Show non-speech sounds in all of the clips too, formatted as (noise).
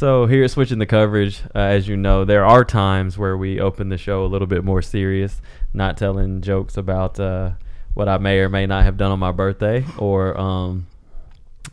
So here, switching the coverage, uh, as you know, there are times where we open the show a little bit more serious, not telling jokes about uh, what I may or may not have done on my birthday, or um,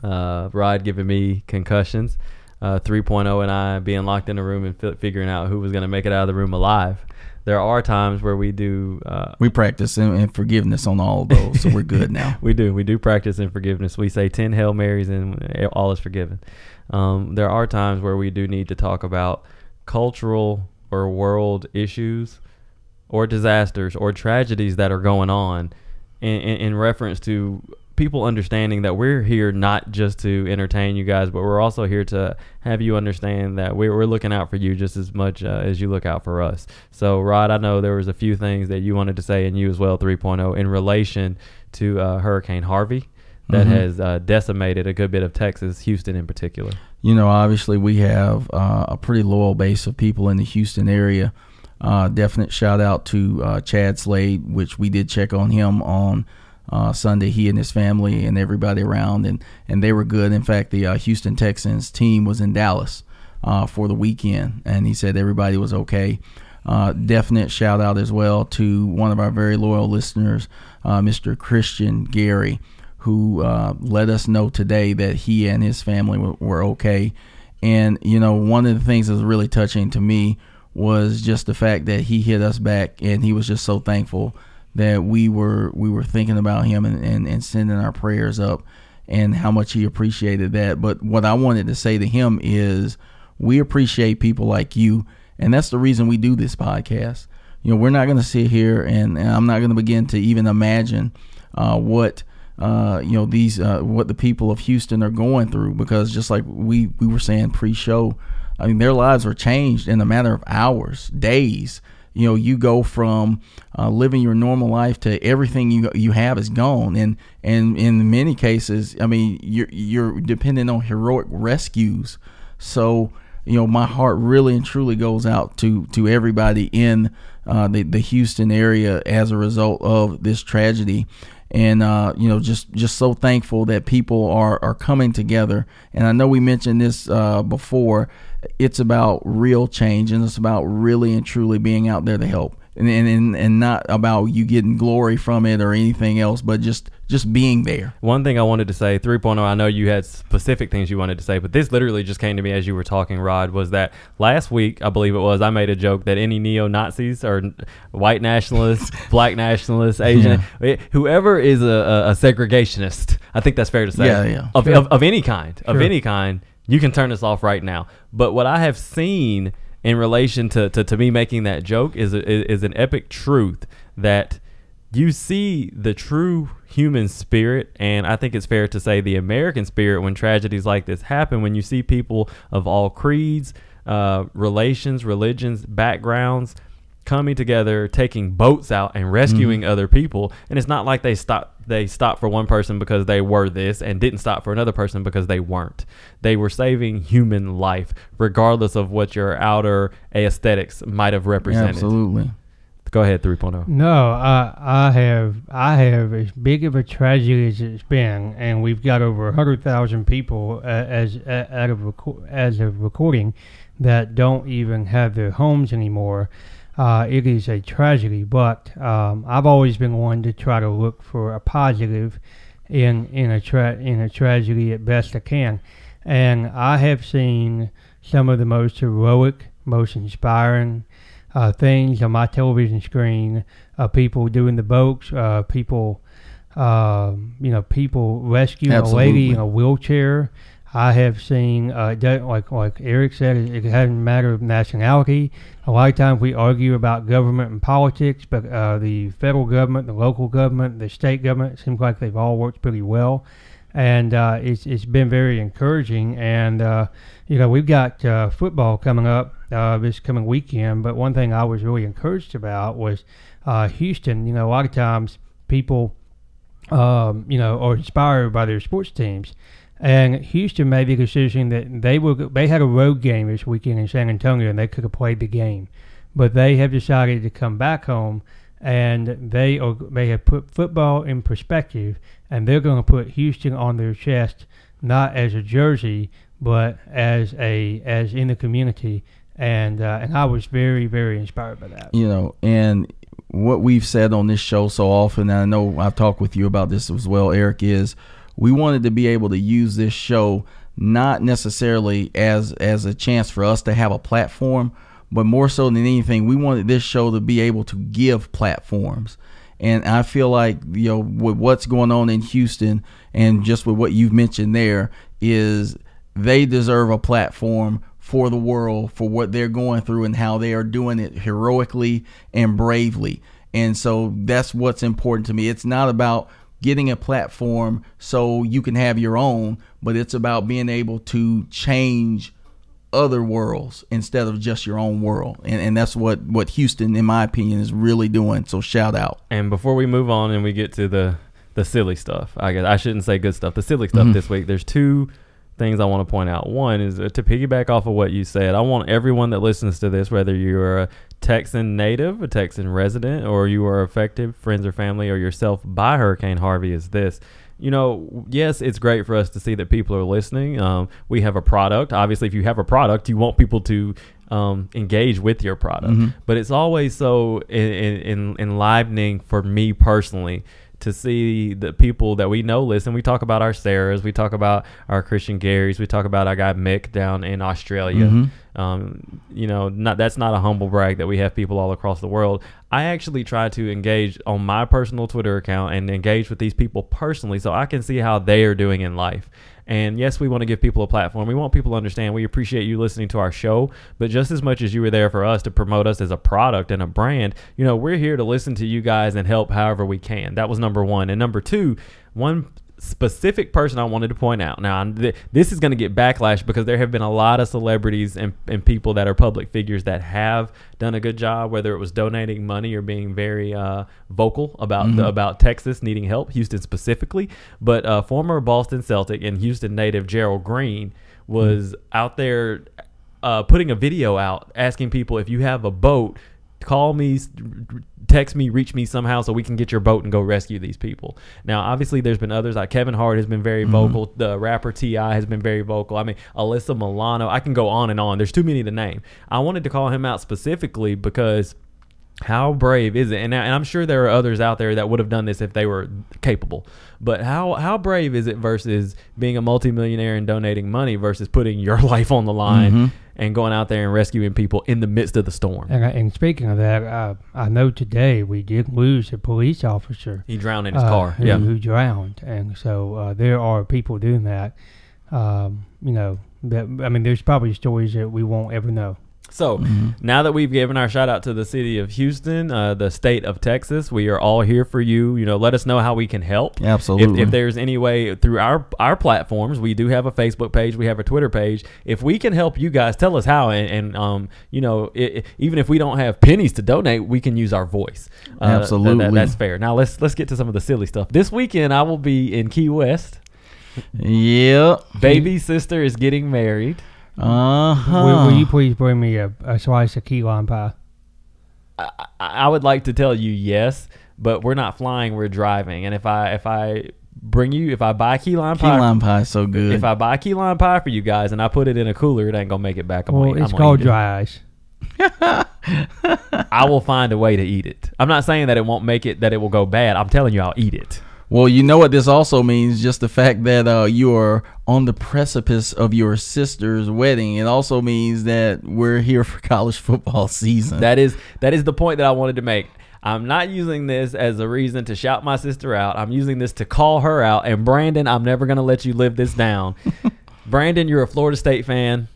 uh, Rod giving me concussions, uh, 3.0 and I being locked in a room and fi- figuring out who was going to make it out of the room alive. There are times where we do. Uh, We practice in, in forgiveness on all of those, so we're good (laughs) now. we do. We do practice in forgiveness. We say 10 Hail Marys and all is forgiven. Um, there are times where we do need to talk about cultural or world issues or disasters or tragedies that are going on in, in, in reference to people understanding that we're here not just to entertain you guys, but we're also here to have you understand that we're, we're looking out for you just as much uh, as you look out for us. So, Rod, I know there was a few things that you wanted to say, and you as well, 3.0, in relation to uh, Hurricane Harvey that Mhm. has uh, decimated a good bit of Texas, Houston in particular. You know, obviously we have uh, a pretty loyal base of people in the Houston area. Uh, definite shout out to uh, Chad Slade, which we did check on him on uh, Sunday. He and his family and everybody around, and and they were good. In fact, the uh, Houston Texans team was in Dallas uh, for the weekend, and he said everybody was okay. Uh, definite shout out as well to one of our very loyal listeners, uh, Mr. Christian Gary, who uh, let us know today that he and his family were, were okay. And you know, one of the things that was really touching to me was just the fact that he hit us back, and he was just so thankful that we were we were thinking about him and, and, and sending our prayers up, and how much he appreciated that. But what I wanted to say to him is, we appreciate people like you, and that's the reason we do this podcast. You know, we're not going to sit here, and, and I'm not going to begin to even imagine uh, what uh, you know these uh, what the people of Houston are going through because just like we we were saying pre-show, I mean their lives were changed in a matter of hours, days. You know, you go from uh, living your normal life to everything you you have is gone, and and in many cases, I mean you're you're dependent on heroic rescues. So you know, my heart really and truly goes out to to everybody in uh, the the Houston area as a result of this tragedy and uh, you know just just so thankful that people are are coming together. And i know we mentioned this uh, before. It's about real change and it's about really and truly being out there to help and, and and not about you getting glory from it or anything else but just just being there One thing I wanted to say, 3.0, I know you had specific things you wanted to say, but this literally just came to me as you were talking, Rod, was that last week, I believe it was, I made a joke that any neo Nazis or white nationalists, (laughs) black nationalists, Asian, eh, whoever is a, a, segregationist, I think that's fair to say, Yeah, yeah. Of, of, of any kind, of any kind, you can turn this off right now. But what I have seen in relation to, to, to me making that joke is, a, is an epic truth that you see the true human spirit and i think it's fair to say the american spirit when tragedies like this happen when you see people of all creeds uh, relations religions backgrounds coming together taking boats out and rescuing other people and it's not like they stop they stopped for one person because they were this and didn't stop for another person because they weren't they were saving human life regardless of what your outer aesthetics might have represented absolutely go ahead oh. 3.0 No, I I have I have as big of a tragedy as it's been, and we've got over hundred thousand people uh, as uh, out of reco- as of recording that don't even have their homes anymore. Uh, it is a tragedy, but um, I've always been one to try to look for a positive in in a tra- in a tragedy at best I can, and I have seen some of the most heroic, most inspiring uh, things on my television screen. Uh, people doing the boats, uh, people, um you know, people rescuing a lady in a wheelchair. I have seen, uh, like like Eric said, it, it doesn't matter of nationality. A lot of times we argue about government and politics, but uh, the federal government, the local government, the state government, seems like they've all worked pretty well, and uh, it's it's been very encouraging. And uh, you know, we've got uh, football coming up uh, this coming weekend. But one thing I was really encouraged about was Houston. You know, a lot of times people, um, you know, are inspired by their sports teams. And Houston made the decision that they were they had a road game this weekend in San Antonio, and they could have played the game, but they have decided to come back home, and they are they have put football in perspective, and they're going to put Houston on their chest, not as a jersey, but as a as in the community, and uh, and I was very very inspired by that. You know, and what we've said on this show so often, and I know I've talked with you about this as well, Eric, is we wanted to be able to use this show not necessarily as as a chance for us to have a platform, but more so than anything, we wanted this show to be able to give platforms. And I feel like you know with what's going on in Houston, and just with what you've mentioned there, is they deserve a platform for the world for what they're going through and how they are doing it heroically and bravely. And so that's what's important to me. It's not about getting a platform so you can have your own, but it's about being able to change other worlds instead of just your own world. And, and that's what, what Houston, in my opinion, is really doing. So shout out. And before we move on and we get to the the silly stuff, I guess I shouldn't say good stuff. The silly stuff Mhm. this week. There's two things I want to point out. One is uh, to piggyback off of what you said. I want everyone that listens to this, whether you're a Texan native, a Texan resident, or you are affected, friends or family, or yourself by Hurricane Harvey, is this. You know, yes, it's great for us to see that people are listening. Um, we have a product. Obviously, if you have a product, you want people to um, engage with your product. Mhm. But it's always so in, in, in, enlivening for me personally to see the people that we know listen. We talk about our Sarahs, we talk about our Christian Garys, we talk about our guy Mick down in Australia. Mhm. Um, you know, not that's not a humble brag that we have people all across the world. I actually try to engage on my personal Twitter account and engage with these people personally so I can see how they are doing in life. And yes, we want to give people a platform. We want people to understand we appreciate you listening to our show, but just as much as you were there for us to promote us as a product and a brand, you know, we're here to listen to you guys and help however we can. That was number one. And number two, one specific person I wanted to point out. Now, I'm- th- this is going to get backlash because there have been a lot of celebrities and, and people that are public figures that have done a good job, whether it was donating money or being very uh, vocal about the, about Texas needing help, Houston specifically. But uh, former Boston Celtic and Houston native Gerald Green was out there uh, putting a video out asking people if you have a boat, call me, s- text me, reach me somehow so we can get your boat and go rescue these people. Now, obviously, there's been others like Kevin Hart has been very vocal. The rapper T.I. has been very vocal. I mean, Alyssa Milano. I can go on and on. There's too many to name. I wanted to call him out specifically because how brave is it? And, and I'm sure there are others out there that would have done this if they were capable. But how how brave is it versus being a multimillionaire and donating money versus putting your (laughs) life on the line Mhm. And going out there and rescuing people in the midst of the storm? And, and speaking of that, uh, I know today we did lose a police officer He drowned in his uh, car. who, Yeah. who drowned, and so uh, there are people doing that. Um, you know, that I mean, there's probably stories that we won't ever know. So Mm-hmm. now that we've given our shout out to the city of Houston, uh, the state of Texas, we are all here for you. You know, let us know how we can help. Absolutely. If, if there's any way through our our platforms, we do have a Facebook page, we have a Twitter page. If we can help you guys, tell us how. And, and um, you know, i i even if we don't have pennies to donate, we can use our voice. Uh, Absolutely. that- that's fair. Now let's let's get to some of the silly stuff. This weekend, I will be in Key West. Yep. Baby sister is getting married. Uh huh. Will, will you please bring me a, a slice of key lime pie? I, I I would like to tell you yes, but we're not flying. We're driving. And if I if I bring you if I buy key lime pie. Key pie, lime pie is so good. if I buy key lime pie for you guys and I put it in a cooler, it ain't gonna make it back. I'm Well, gonna, it's I'm gonna called eat it. dry ice. (laughs) I will find a way to eat it. I'm not saying that it won't make it that it will go bad. I'm telling you, I'll eat it. Well, you know what this also means? Just the fact that uh, you are on the precipice of your sister's wedding. It also means that we're here for college football (laughs) season. That is that is the point that I wanted to make. I'm not using this as a reason to shout my sister out. I'm using this to call her out. And Brandon, I'm never gonna let you live this down. (laughs) Brandon, you're a Florida State fan.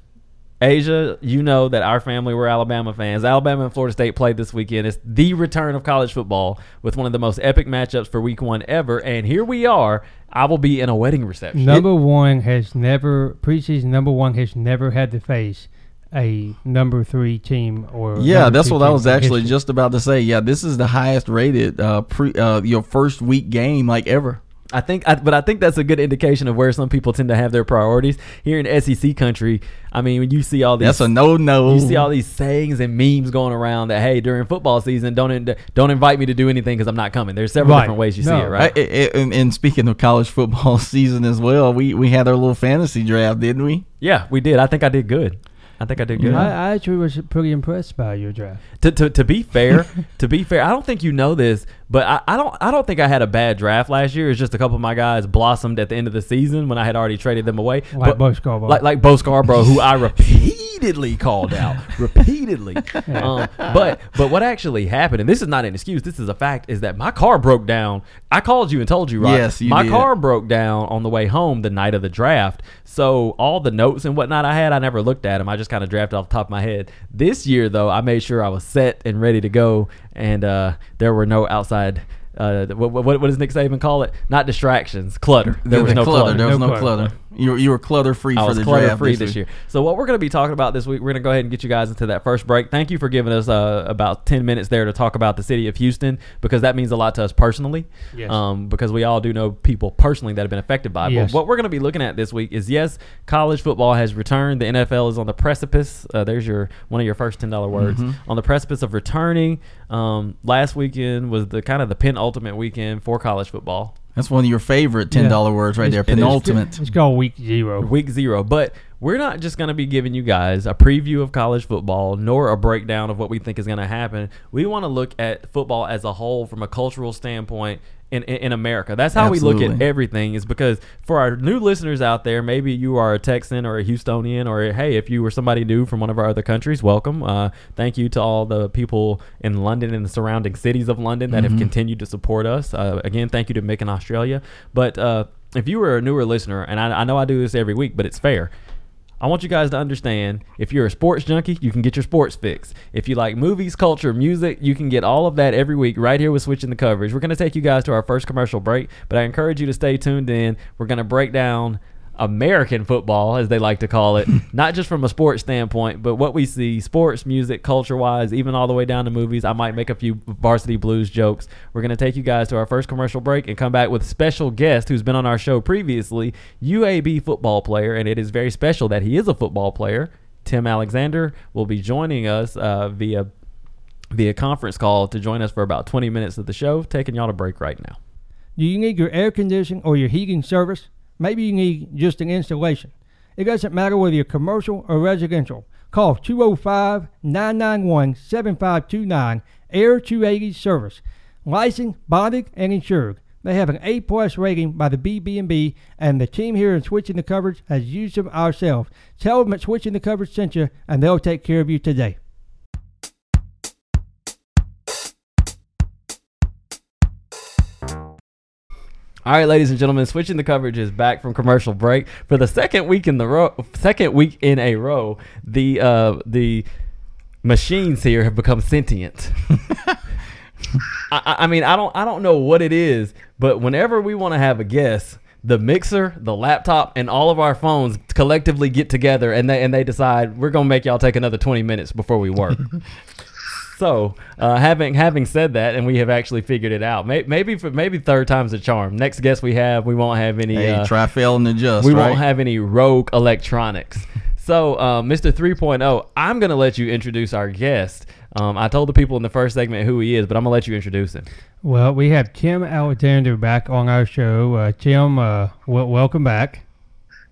Asia, you know that our family were Alabama fans. Alabama and Florida State played this weekend. It's the return of college football with one of the most epic matchups for week one ever. And here we are. I will be in a wedding reception. Number one has never preseason. Number one has never had to face a number three team or yeah, that's what I was actually history. just about to say. Yeah, this is the highest rated uh, pre uh, your first week game like ever. I think, I, but I think that's a good indication of where some people tend to have their priorities. Here in SEC country, I mean, when you see all these, That's a no no. you see all these sayings and memes going around that hey, during football season, don't in, don't invite me to do anything because I'm not coming. There's several Right. different ways you see it, right? I- I- I- and, and speaking of college football (laughs) season as well, we we had our little fantasy draft, didn't we? yeah, we did. I think I did good. I think I did good. I, I actually was pretty impressed by your draft. to, to, to be fair, to be fair, I don't think you know this, but I, I don't I don't think I had a bad draft last year. It's just a couple of my guys blossomed at the end of the season when I had already traded them away. Like But- Bo Scarborough. like like Bo Scarborough, who I repeatedly called out, (laughs) repeatedly. Um, but but what actually happened, and this is not an excuse, this is a fact, is that my car broke down. I called you and told you, right? Yes, you my did. car broke down on the way home the night of the draft. So all the notes and whatnot I had, I never looked at them. I just kind of drafted off the top of my head. This year, though, I made sure I was set and ready to go, and uh, there were no outside. Uh, what, what, what does Nick Saban call it? Not distractions, clutter. There The- was the no clutter. There was No no clutter. clutter. You were, you were clutter free for the clutter draft free this year. So what we're going to be talking about this week, we're going to go ahead and get you guys into that first break. Thank you for giving us uh, about ten minutes there to talk about the city of Houston because that means a lot to us personally. Yes. Um, because we all do know people personally that have been affected by it. Yes. But what we're going to be looking at this week is yes, college football has returned. The NFL is on the precipice. Uh, there's your one of your first ten dollar words on the precipice of returning. Um, last weekend was the kind of the penultimate weekend for college football. That's one of your favorite ten dollar words right there. It's- it's- Penultimate. It's called week zero. week zero. But we're not just going to be giving you guys a preview of college football nor a breakdown of what we think is going to happen. We want to look at football as a whole from a cultural standpoint. In, in, America, that's how we look at everything. Is because for our new listeners out there, maybe you are a Texan or a Houstonian, or hey, if you were somebody new from one of our other countries, welcome. Uh, thank you to all the people in London and the surrounding cities of London that have continued to support us. Uh, again, thank you to Mick in Australia. But uh, if you were a newer listener, and I, I know I do this every week, but it's fair. I want you guys to understand if you're a sports junkie, you can get your sports fix. If you like movies, culture, music, you can get all of that every week right here with Switching the Coverage. We're going to take you guys to our first commercial break, but I encourage you to stay tuned in. We're going to break down American football, as they like to call it, (laughs) not just from a sports standpoint, but what we see sports, music, culture wise, even all the way down to movies. I might make a few varsity blues jokes. We're going to take you guys to our first commercial break and come back with a special guest who's been on our show previously, UAB football player, and it is very special that he is a football player. Tim Alexander will be joining us uh, via via conference call to join us for about 20 minutes of the show, taking y'all to break right now. Do you need your air conditioning or your heating service? Maybe you need just an installation. It doesn't matter whether you're commercial or residential. Call 205 991 7529 Air 280 Service. Licensed, bonded, and insured. They have an A plus rating by the BB&B, and the team here in Switching the Coverage has used them ourselves. Tell them that Switching the Coverage sent you, and they'll take care of you today. All right, ladies and gentlemen, switching the coverage is back from commercial break for the second week in the row. Second week in a row, the uh, the machines here have become sentient. (laughs) I, I- mean, I don't I don't know what it is, but whenever we want to have a guest, the mixer, the laptop, and all of our phones collectively get together and they and they decide we're gonna make y'all take another twenty minutes before we work. (laughs) So, uh, having having said that, and we have actually figured it out. May, maybe for maybe third time's a charm. Next guest we have, we won't have any. Hey, uh, try fail and adjust. we right? won't have any rogue electronics. So, uh, Mr. 3.0, I'm going to let you introduce our guest. Um, I told the people in the first segment who he is, but I'm going to let you introduce him. Well, we have Tim Alexander back on our show. Uh, Tim, uh, w- welcome back.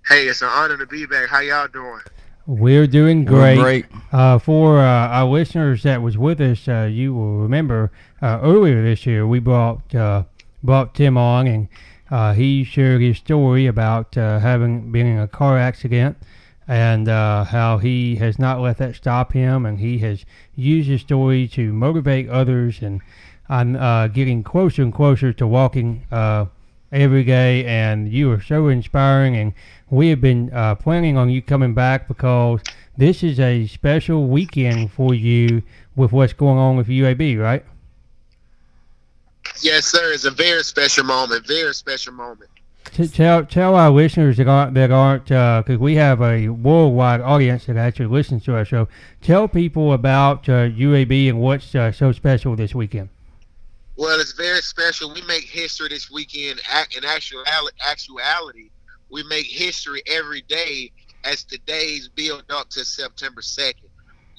Hey, it's an honor to be back. How y'all doing? We're doing We're great. great. Uh, for uh, our listeners that was with us, uh, you will remember uh, earlier this year we brought uh, brought Tim on, and uh, he shared his story about uh, having been in a car accident and uh, how he has not let that stop him, and he has used his story to motivate others, and I'm uh, getting closer and closer to walking uh, every day, and you are so inspiring, and we have been uh, planning on you coming back because this is a special weekend for you with what's going on with UAB, right? Yes, sir. It's a very special moment. Very special moment. T- tell tell our listeners that aren't that aren't because we have a worldwide audience that actually listens to our show. Tell people about uh, UAB and what's uh, so special this weekend. Well, it's very special. We make history this weekend. In actuality, actuality, we make history every day as the days build up to September 2nd.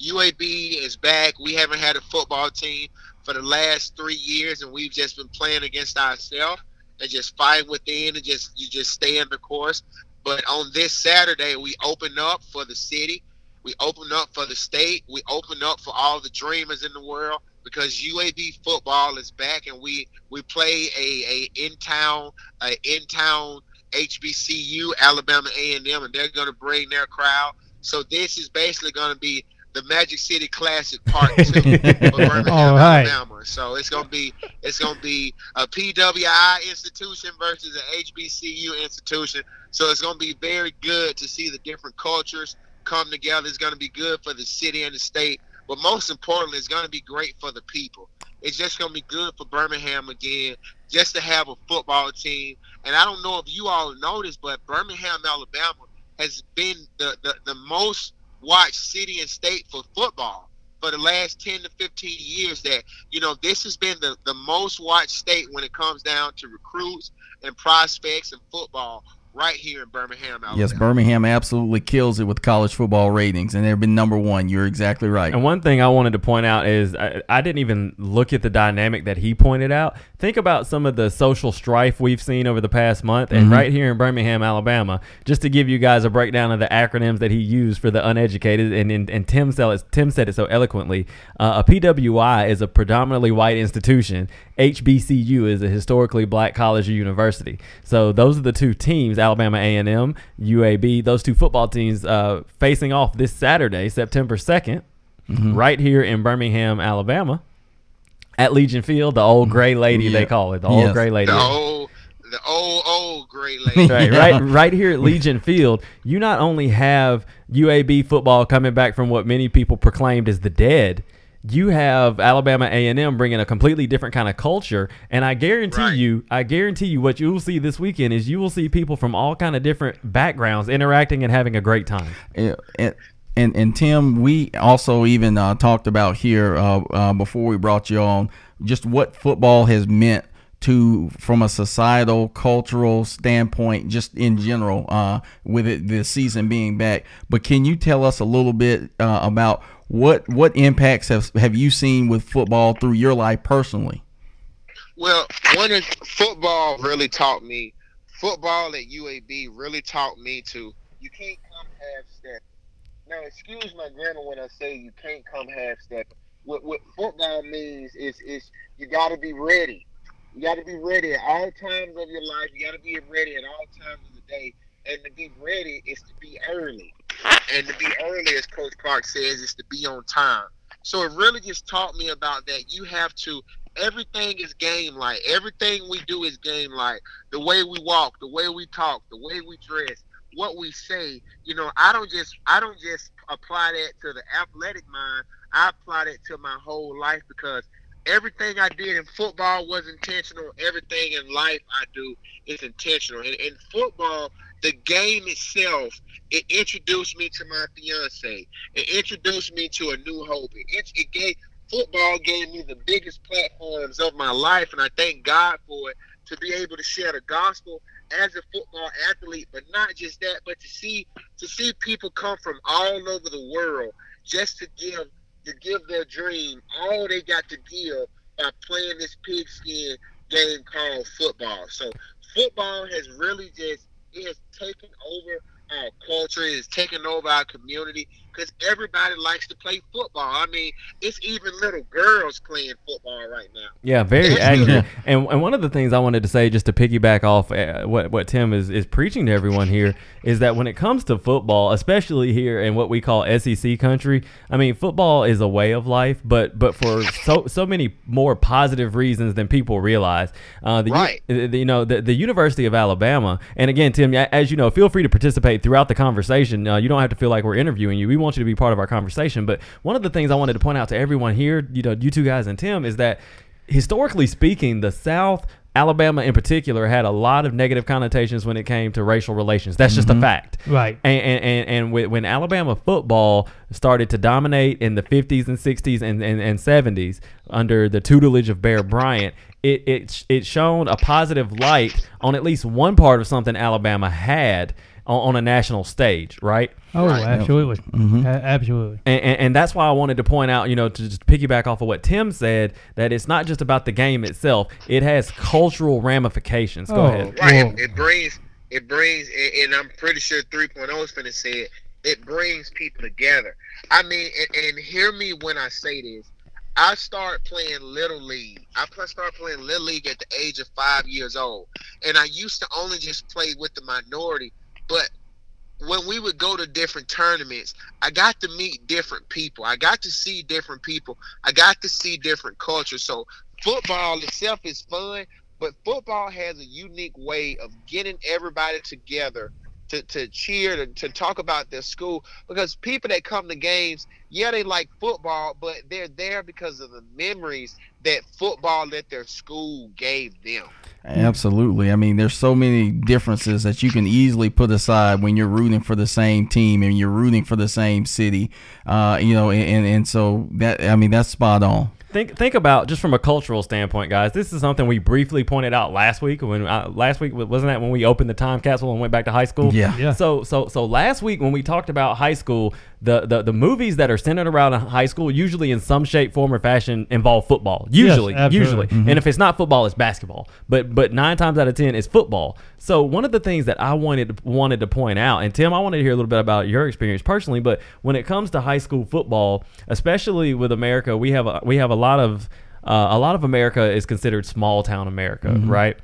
UAB is back. We haven't had a football team for the last three years, and we've just been playing against ourselves and just fighting within and just you just stay in the course. But on this Saturday, we open up for the city. We open up for the state. We open up for all the dreamers in the world because UAB football is back, and we we play a a in town a in town HBCU Alabama A and M, and they're going to bring their crowd. So this is basically going to be the Magic City Classic Part Two of (laughs) Birmingham, right. Alabama. So it's going to be it's going to be a PWI institution versus an HBCU institution. So it's going to be very good to see the different cultures come together. It's going to be good for the city and the state, but most importantly, it's going to be great for the people. It's just going to be good for Birmingham again, just to have a football team. And I don't know if you all noticed, but Birmingham, Alabama, has been the, the, the most watched city and state for football for the last 10 to 15 years that you know this has been the, the most watched state when it comes down to recruits and prospects and football right here in birmingham Alabama. Yes, Birmingham absolutely kills it with college football ratings, and they've been number one. You're exactly right. And one thing I wanted to point out is I, I didn't even look at the dynamic that he pointed out. Think about some of the social strife we've seen over the past month, and right here in Birmingham, Alabama, just to give you guys a breakdown of the acronyms that he used for the uneducated, and and, and Tim, said it, Tim said it so eloquently. Uh, a PWI is a predominantly white institution. HBCU is a historically black college or university. So those are the two teams, Alabama A&M, UAB. Those two football teams uh, facing off this Saturday, September 2nd, right here in Birmingham, Alabama, at Legion Field, the old gray lady they call it, the old Yes. gray lady. the old the old old great (laughs) lady right, right, (laughs) right here at Legion Field, you not only have UAB football coming back from what many people proclaimed as the dead. You have Alabama A&M bringing a completely different kind of culture, and I guarantee Right. you, I guarantee you, what you will see this weekend is you will see people from all kind of different backgrounds interacting and having a great time. Yeah, and, and and Tim, we also even uh, talked about here uh, uh, before we brought you on just what football has meant to from a societal, cultural standpoint, just in general, uh, with it the season being back. But can you tell us a little bit uh, about what what impacts have have you seen with football through your life personally? Well, one of football really taught me. Football at UAB really taught me to. You can't come half step. Now, excuse my grammar when I say you can't come half step. What what football means is is you got to be ready. You got to be ready at all times of your life. You got to be ready at all times of the day. And to be ready is to be early. And to be early, as Coach Clark says, is to be on time. So it really just taught me about that. You have to everything is game like. Everything we do is game like. The way we walk, the way we talk, the way we dress, what we say. You know, I don't just I don't just apply that to the athletic mind. I apply that to my whole life because everything I did in football was intentional. Everything in life I do is intentional. And in football, the game itself, it introduced me to my fiance. It introduced me to a new hope. It, it gave football gave me the biggest platforms of my life, and I thank God for it to be able to share the gospel as a football athlete. But not just that, but to see to see people come from all over the world just to give to give their dream all they got to give by playing this pigskin game called football. So football has really just it has taken over our culture, it has taken over our community because everybody likes to play football. I mean, it's even little girls playing football right now. Yeah, very Yes, accurate. (laughs) And and one of the things I wanted to say, just to piggyback off uh, what what Tim is is preaching to everyone here, is that when it comes to football, especially here in what we call SEC country, I mean, football is a way of life, but but for so so many more positive reasons than people realize. Uh, the, Right. the- the- you know, the, the University of Alabama, and again, Tim, as you know, feel free to participate throughout the conversation. Uh, you don't have to feel like we're interviewing you. We want you to be part of our conversation. But one of the things I wanted to point out to everyone here, you know, you two guys and Tim, is that historically speaking, the South. Alabama, in particular, had a lot of negative connotations when it came to racial relations. That's just a mm-hmm. fact. Right. And and, and, and when- when Alabama football started to dominate in the 50s and 60s and, and, and 70s under the tutelage of Bear Bryant, it it it shone a positive light on at least one part of something Alabama had on, on a national stage, right? Oh, Right. absolutely, Mm-hmm. A- absolutely. And, and, and that's why I wanted to point out, you know, to just piggyback off of what Tim said, that it's not just about the game itself; it has cultural ramifications. Go Oh. ahead. Right. It, it brings it brings and, and I'm pretty sure 3.0 is going to say it. It brings people together. I mean, and, and hear me when I say this. I started playing little league. I pl- started playing little league at the age of five years old, and I used to only just play with the minority. But when we would go to different tournaments, I got to meet different people. I got to see different people. I got to see different cultures. So football itself is fun, but football has a unique way of getting everybody together to, to cheer, to, to talk about their school. Because people that come to games, yeah, they like football, but they're there because of the memories that football at their school gave them. Absolutely. I mean, there's so many differences that you can easily put aside when you're rooting for the same team and you're rooting for the same city. Uh, you know, and, and so that I mean that's spot on. Think think about just from a cultural standpoint, guys. This is something we briefly pointed out last week. When uh, last week wasn't that when we opened the time capsule and went back to high school? Yeah. Yeah. So so so last week when we talked about high school, the the, the movies that are centered around high school usually in some shape, form, or fashion involve football. Usually, absolutely. usually, and if it's not football, it's basketball. But but nine times out of ten, it's football. So one of the things that I wanted wanted to point out, and Tim, I wanted to hear a little bit about your experience personally. But when it comes to high school football, especially with America, we have a, we have a lot of uh, a lot of America is considered small town America, right?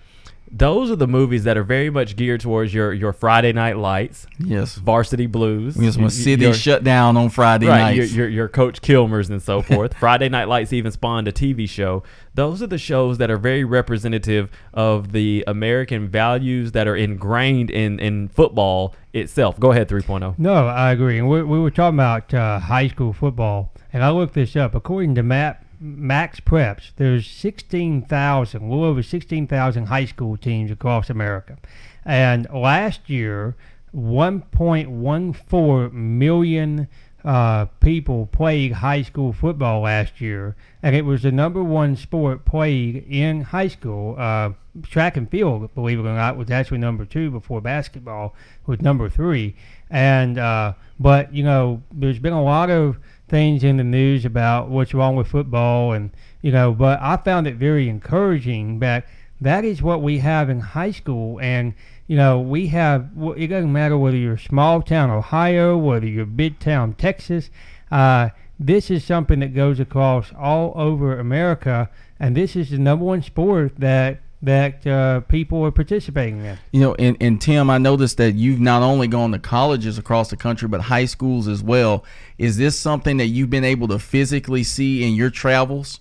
Those are the movies that are very much geared towards your your Friday Night Lights, Yes. Varsity Blues, Because when y- city your- shut down on Friday right, your, nights. your, your Coach Kilmer's and so (laughs) forth. Friday Night Lights even spawned a TV show. Those are the shows that are very representative of the American values that are ingrained in, in football itself. Go ahead, oh. 3.0. No, I agree. And we, we were talking about uh, high school football, and I looked this up. According to Map, Max Preps, there's 16,000, a little over 16,000 high school teams across America. And last year, 1.14 million uh, people played high school football last year, and it was the number one sport played in high school. Uh, track and field, believe it or not, was actually number two before basketball was number three. And uh, but you know, there's been a lot of things in the news about what's wrong with football, and you know, but I found it very encouraging that that is what we have in high school, and you know, we have. It doesn't matter whether you're small town Ohio, whether you're big town Texas. Uh, this is something that goes across all over America, and this is the number one sport that that uh, people are participating in. You know, and, and Tim, I noticed that you've not only gone to colleges across the country, but high schools as well. Is this something that you've been able to physically see in your travels?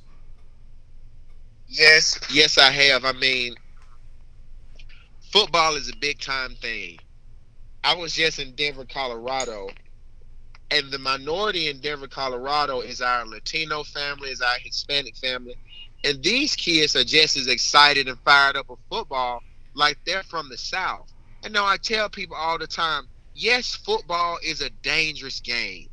Yes, yes, I have. I mean, football is a big time thing. I was just in Denver, Colorado, and the minority in Denver, Colorado is our Latino family, is our Hispanic family, and these kids are just as excited and fired up of football like they're from the South. And now I tell people all the time, yes, football is a dangerous game.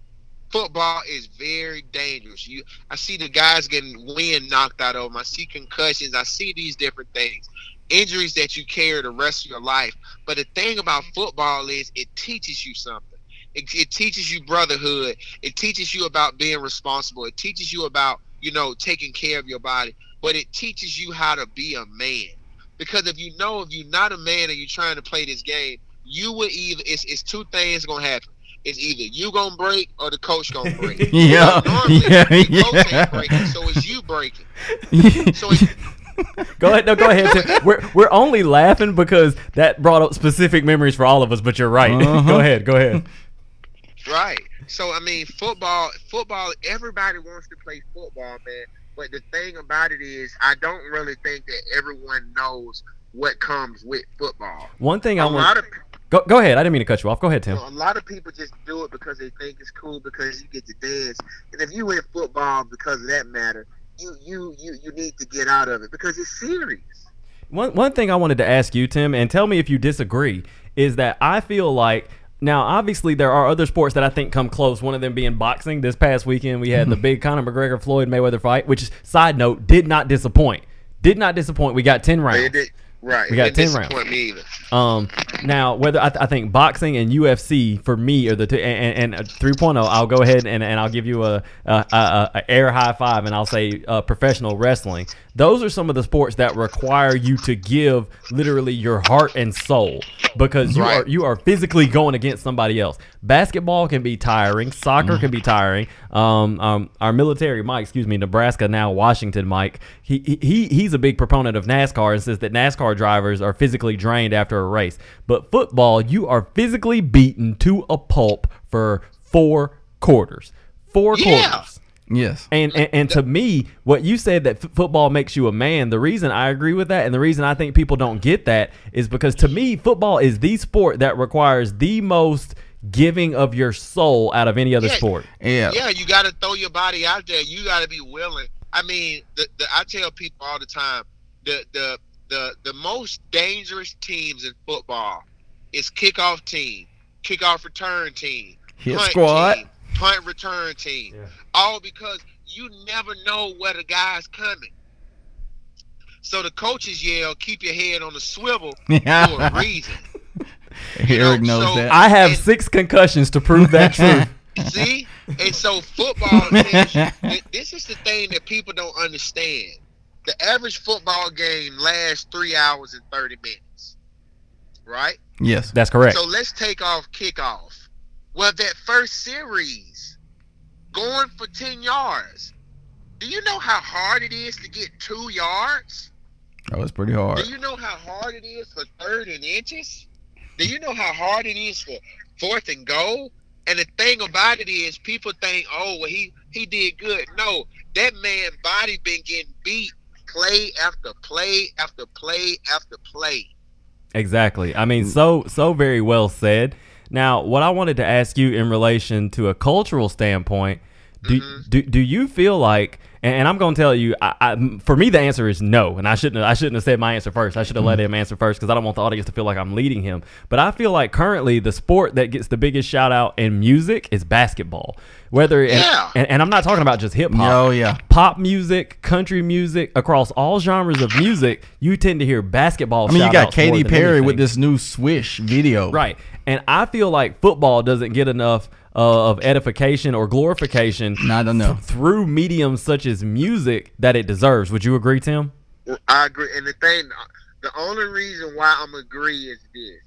Football is very dangerous. You, I see the guys getting wind knocked out of them. I see concussions. I see these different things, injuries that you carry the rest of your life. But the thing about football is it teaches you something. It, it teaches you brotherhood. It teaches you about being responsible. It teaches you about you know taking care of your body. But it teaches you how to be a man. Because if you know if you're not a man and you're trying to play this game, you will either it's, it's two things gonna happen. It's either you gonna break or the coach gonna (laughs) break. Yeah, Normally, (laughs) yeah, the coach yeah. ain't breaking, so it's you breaking. (laughs) So it's, Go ahead. No, go ahead. Tim. We're, we're only laughing because that brought up specific memories for all of us, but you're right. Uh-huh. go ahead. Go ahead. Right. So I mean, football, football. Everybody wants to play football, man. But the thing about it is, I don't really think that everyone knows what comes with football. One thing I A lot want. of Go, go ahead. I didn't mean to cut you off. Go ahead, Tim. a lot of people just do it because they think it's cool because you get to dance. And if you in football because of that matter, you you you you need to get out of it because it's serious. One one thing I wanted to ask you, Tim, and tell me if you disagree, is that I feel like now obviously there are other sports that I think come close. One of them being boxing. This past weekend we had the mm-hmm. big Conor McGregor Floyd Mayweather fight, which side note did not disappoint. Did not disappoint. We got ten rounds. It did- right. We got it 10 rounds. disappoint Me either. Um, now whether I, th- I think boxing and UFC for me are the two, and, and, and 3.0, I'll go ahead and, and I'll give you a, a, a, a air high five, and I'll say uh, professional wrestling. Those are some of the sports that require you to give literally your heart and soul because you Right. are you are physically going against somebody else. Basketball can be tiring. Soccer can be tiring. Um, um, our military, Mike, excuse me, Nebraska now Washington, Mike. He, he he's a big proponent of NASCAR and says that NASCAR drivers are physically drained after a race. But football, you are physically beaten to a pulp for four quarters. Four Yeah. quarters. Yes. And, and and to me, what you said that f- football makes you a man. The reason I agree with that, and the reason I think people don't get that, is because to me, football is the sport that requires the most giving of your soul out of any other Yeah. sport. Yeah. Yeah, you got to throw your body out there. You got to be willing. I mean, the, the, I tell people all the time, the the the the most dangerous teams in football is kickoff team, kickoff return team, Hit punt squad. team, punt return team. Yeah. All because you never know where the guy's coming. So the coaches yell, "Keep your head on the swivel" (laughs) for a reason. (laughs) Eric know, knows so- that. I have And- six concussions to prove that (laughs) truth. See, and so football. (laughs) this is the thing that people don't understand. The average football game lasts three hours and thirty minutes, right? yes. That's correct. So let's take off kickoff. Well, that first series, going for ten yards. Do you know how hard it is to get two yards? Oh, that was pretty hard. Do you know how hard it is for third and inches? Do you know how hard it is for fourth and goal? And the thing about it is, people think, "Oh, well, he he did good." No, that man body been getting beat play after play after play after play. Exactly. I mean, so so very well said. Now, what I wanted to ask you in relation to a cultural standpoint, do Mhm. do, do you feel like? And, and I'm going to tell you, I, I, for me, the answer is no. And I shouldn't have, I shouldn't have said my answer first. I should have let him answer first because I don't want the audience to feel like I'm leading him. But I feel like currently the sport that gets the biggest shout out in music is basketball. Whether and, Yeah. and, and I'm not talking about just hip hop Oh yeah. pop music, country music, across all genres of music, you tend to hear basketball. I mean, you got shout-outs Katy than Perry with this new Swish video. right, and I feel like football doesn't get enough uh, of edification or glorification I don't enough. through mediums such as music that it deserves. Would you agree, Tim? Well, I agree. And the thing, the only reason why I'm agree is this: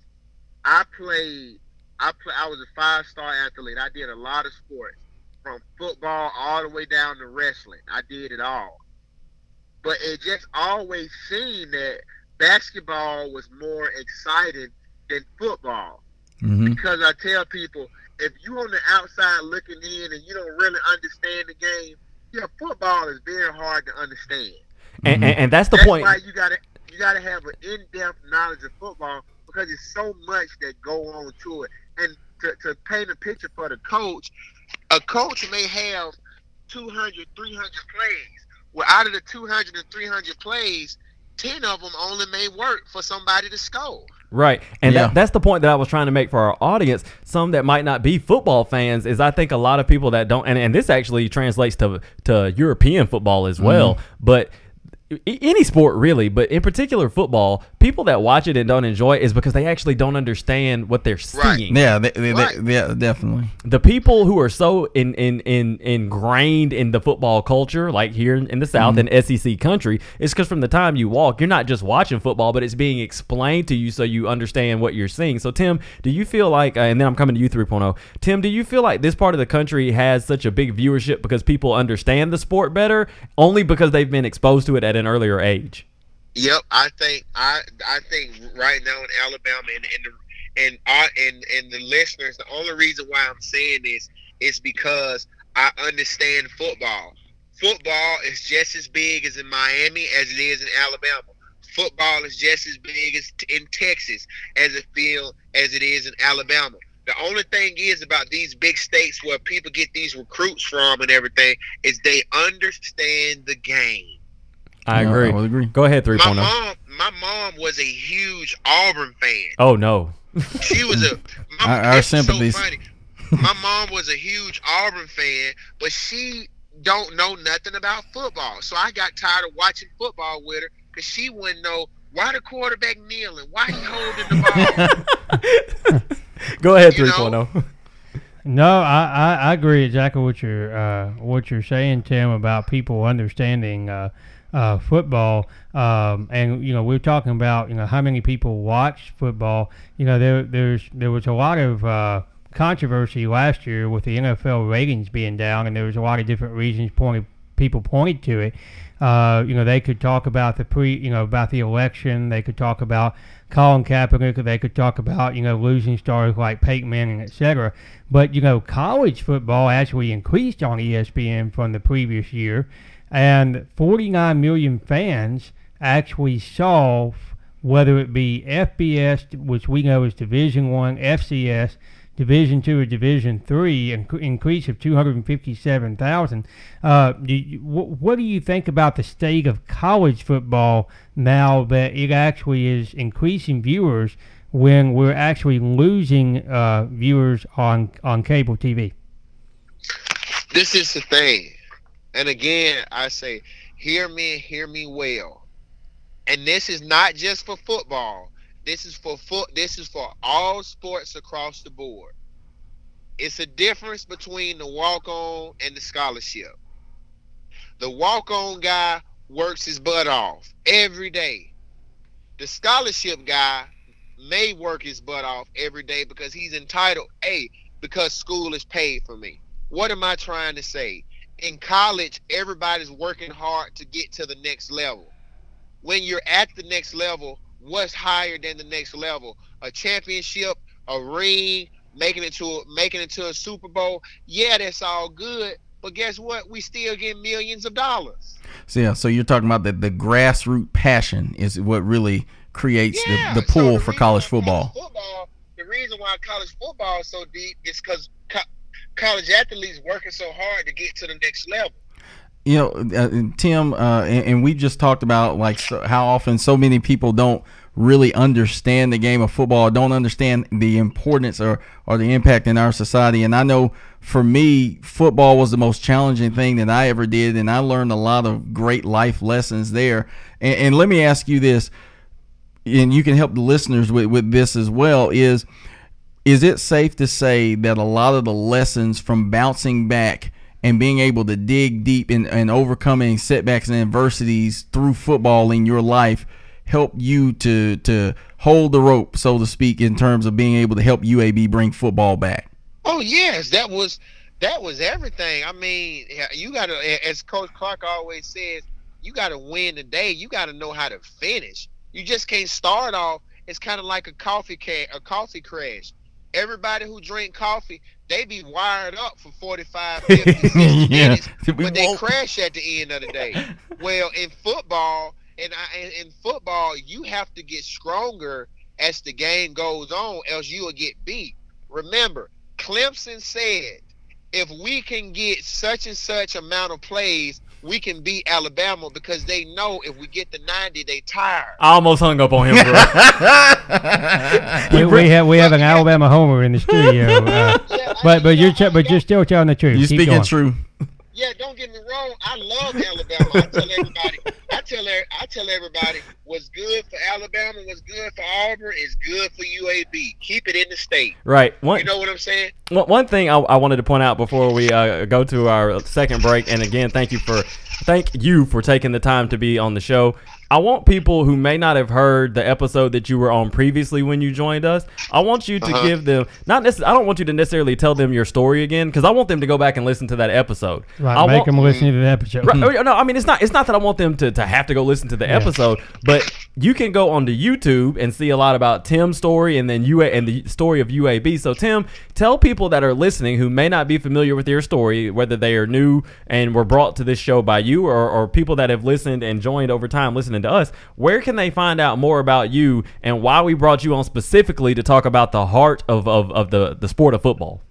I played. I play, I was a five star athlete. I did a lot of sports, from football all the way down to wrestling. I did it all. But it just always seemed that basketball was more exciting than football. hmm Because I tell people, if you on the outside looking in and you don't really understand the game, yeah, football is very hard to understand. And, and, and that's the That's point. why you gotta you gotta have an in depth knowledge of football because there's so much that go on to it. And to, to paint a picture for the coach, a coach may have 200, 300 plays. Well, out of the 200 and 300 plays, 10 of them only may work for somebody to score. Right. And Yeah. that, that's the point that I was trying to make for our audience. Some that might not be football fans is I think a lot of people that don't and, and this actually translates to to European football as well. Mm-hmm. But any sport really, but in particular football, people that watch it and don't enjoy it is because they actually don't understand what they're Right. seeing. Yeah, they, they, Right. they- yeah, definitely. The people who are so in, in, in ingrained in the football culture, like here in, in the South and SEC country, is because from the time you walk, you're not just watching football, but it's being explained to you so you understand what you're seeing. So, Tim, do you feel like, uh, and then I'm coming to you 3.0, Tim, do you feel like this part of the country has such a big viewership because people understand the sport better, only because they've been exposed to it at an earlier age? Yep, I think I I think right now in Alabama and and and and and the listeners, the only reason why I'm saying this is because I understand football. Football is just as big as in Miami as it is in Alabama. Football is just as big as in Texas as it feel as it is in Alabama. The only thing is about these big states where people get these recruits from and everything is they understand the game. I Yeah, agree. I would agree. Go ahead, oh. 3.0. My mom, my mom was a huge Auburn fan. Oh, no. She was a. (laughs) My, Our- our sympathies. So funny. My mom was a huge Auburn fan, but she don't know nothing about football. So I got tired of watching football with her because she wouldn't know why the quarterback kneeling, why he holding the ball. (laughs) Go ahead, You three know? oh. No, I, I, I agree exactly what you're uh, what you're saying, Tim, about people understanding uh, uh, football. Um, and you know, we're talking about you know how many people watch football. You know, there there's there was a lot of uh, controversy last year with the NFL ratings being down, and there was a lot of different reasons pointed people pointed to it. Uh, you know, they could talk about the pre, you know, about the election. They could talk about Colin Kaepernick. They could talk about you know losing stars like Peyton Manning, etc. But you know, college football actually increased on ESPN from the previous year, and 49 million fans actually saw whether it be FBS, which we know is Division One, FCS, Division Two, or Division Three, an increase of 257,000. Uh, wh- what do you think about the state of college football now that it actually is increasing viewers when we're actually losing uh, viewers on on cable TV? this is the thing. And again, I say, hear me hear me well. And this is not just for football. This is for foot this is for all sports across the board. It's a difference between the walk-on and the scholarship. The walk-on guy works his butt off every day. The scholarship guy may work his butt off every day because he's entitled, hey, because school is paid for me. What am I trying to say? In college, everybody's working hard to get to the next level. When you're at the next level, what's higher than the next level? A championship, a ring, making it to a, making it to a Super Bowl. Yeah, that's all good, but guess what? We still get millions of dollars. So yeah, so you're talking about that the grassroots passion is what really creates Yeah, the, the so pull the for college football. football. The reason why college football is so deep is because co- college athletes working so hard to get to the next level. you know, uh, Tim, uh, and, and we just talked about like so, how often so many people don't really understand the game of football, don't understand the importance or, or the impact in our society. And I know for me, football was the most challenging thing that I ever did, and I learned a lot of great life lessons there. And, and let me ask you this, and you can help the listeners with, with this as well, is is it safe to say that a lot of the lessons from bouncing back and being able to dig deep and, and overcoming setbacks and adversities through football in your life help you to to hold the rope, so to speak, in terms of being able to help UAB bring football back? Oh yes, that was that was everything. I mean, you got to, as Coach Clark always says, you got to win the day. You got to know how to finish. You just can't start off. It's kind of like a coffee ca- a coffee crash. Everybody who drink coffee, they be wired up for 45, (laughs) 50, 60 Yeah. minutes, but they won't- crash at the end of the day. (laughs) Well, in football, and in, in football, you have to get stronger as the game goes on, else you will get beat. Remember, Clemson said, if we can get such and such amount of plays, we can beat Alabama because they know if we get the 90, they tired. I almost hung up on him, bro. (laughs) We, we have we have an Alabama homer in the studio, uh, but but you're but you're still telling the truth. you Keep speaking going. true. Yeah, don't get me wrong. I love Alabama. I tell everybody. I tell I tell everybody what's good for Alabama, what's good for Auburn is good for UAB. Keep it in the state. right. One, You know what I'm saying? One one thing I, I wanted to point out before we uh, go to our second break, and again, thank you for thank you for taking the time to be on the show. I want people who may not have heard the episode that you were on previously when you joined us. I want you to Uh-huh. give them not necessarily. I don't want you to necessarily tell them your story again because I want them to go back and listen to that episode. Right, I make want, them listen to the episode. Right, (laughs) oh, no, I mean it's not. It's not that I want them to, to have to go listen to the episode, but you can go onto YouTube and see a lot about Tim's story and then UA and the story of UAB. So Tim, tell people that are listening who may not be familiar with your story, whether they are new and were brought to this show by you, or, or people that have listened and joined over time listening to us. Where can they find out more about you and why we brought you on specifically to talk about the heart of, of, of the, the sport of football?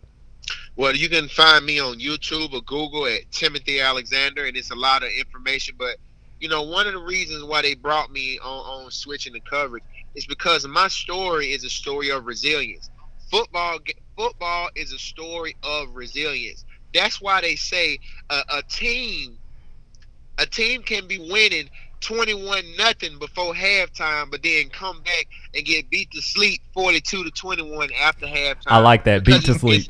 Well, you can find me on YouTube or Google at Timothy Alexander, and it's a lot of information. But you know, one of the reasons why they brought me on, on switching the coverage is because my story is a story of resilience. Football, football is a story of resilience. That's why they say a, a team, a team can be winning 21 nothing before halftime, but then come back and get beat to sleep 42 to 21 after halftime. I like that. Beat to sleep.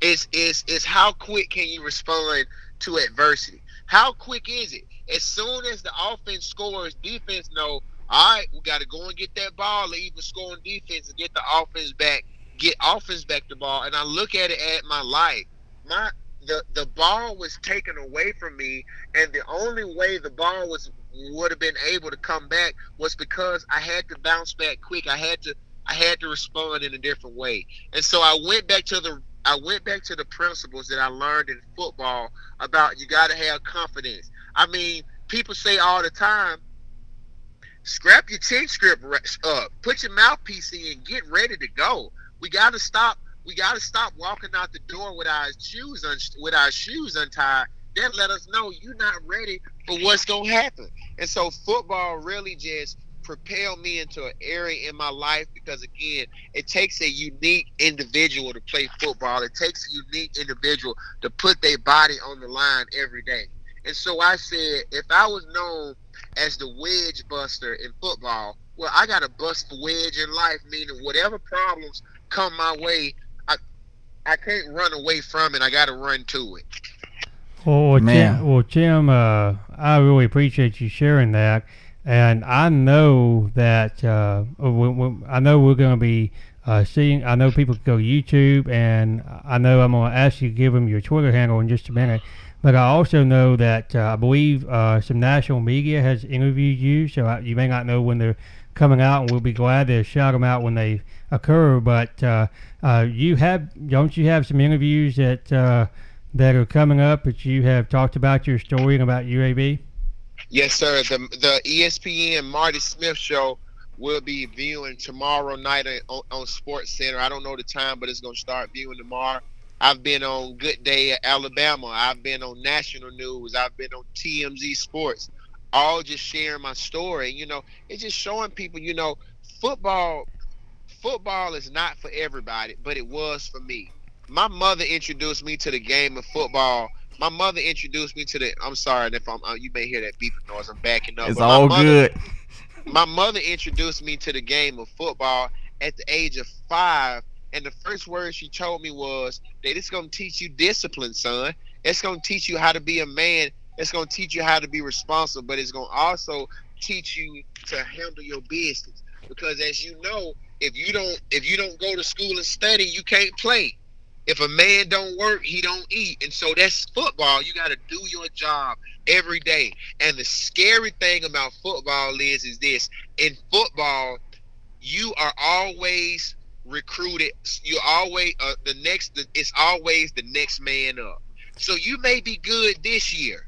It's, it's, it's how quick can you respond to adversity? How quick is it? As soon as the offense scores, defense know, all right, we got to go and get that ball or even score on defense and get the offense back, get offense back the ball. And I look at it at my life. My the the ball was taken away from me, and the only way the ball was would have been able to come back was because I had to bounce back quick. I had to I had to respond in a different way. And so I went back to the I went back to the principles that I learned in football about you got to have confidence. I mean, people say all the time, scrap your chin script up, put your mouthpiece in, get ready to go. We got to stop. We got to stop walking out the door with our shoes un- with our shoes untied. That let us know you're not ready for what's gonna happen. And so football really just propelled me into an area in my life because again, it takes a unique individual to play football. It takes a unique individual to put their body on the line every day. And so I said, if I was known as the wedge buster in football, well, I got to bust the wedge in life, meaning whatever problems come my way, I I can't run away from it. I got to run to it. Well, well. Tim, well, Tim uh, I really appreciate you sharing that, and I know that uh, we, we, I know we're going to be uh, seeing. I know people go to YouTube, and I know I'm going to ask you to give them your Twitter handle in just a minute. But I also know that uh, I believe uh, some national media has interviewed you, so I, you may not know when they're coming out, and we'll be glad to shout them out when they occur. But uh, uh, you have, don't you have some interviews that uh, that are coming up that you have talked about your story and about UAB? Yes, sir. The the ESPN Marty Smith show will be viewing tomorrow night on, on SportsCenter. I don't know the time, but it's going to start viewing tomorrow. I've been on Good Day Alabama. I've been on national news. I've been on TMZ Sports. All just sharing my story. You know, it's just showing people. You know, football. Football is not for everybody, but it was for me. My mother introduced me to the game of football. My mother introduced me to the. I'm sorry if I'm. Uh, you may hear that beeping noise. I'm backing up. It's all mother- good. (laughs) my mother introduced me to the game of football at the age of five, and the first word she told me was that it's going to teach you discipline, son. It's going to teach you how to be a man. It's going to teach you how to be responsible, but it's going to also teach you to handle your business. Because as you know, if you don't if you don't go to school and study, you can't play. If a man don't work, he don't eat. And so that's football. You got to do your job every day. And the scary thing about football is is this. In football, you are always recruited. You always uh, the next it's always the next man up. So you may be good this year.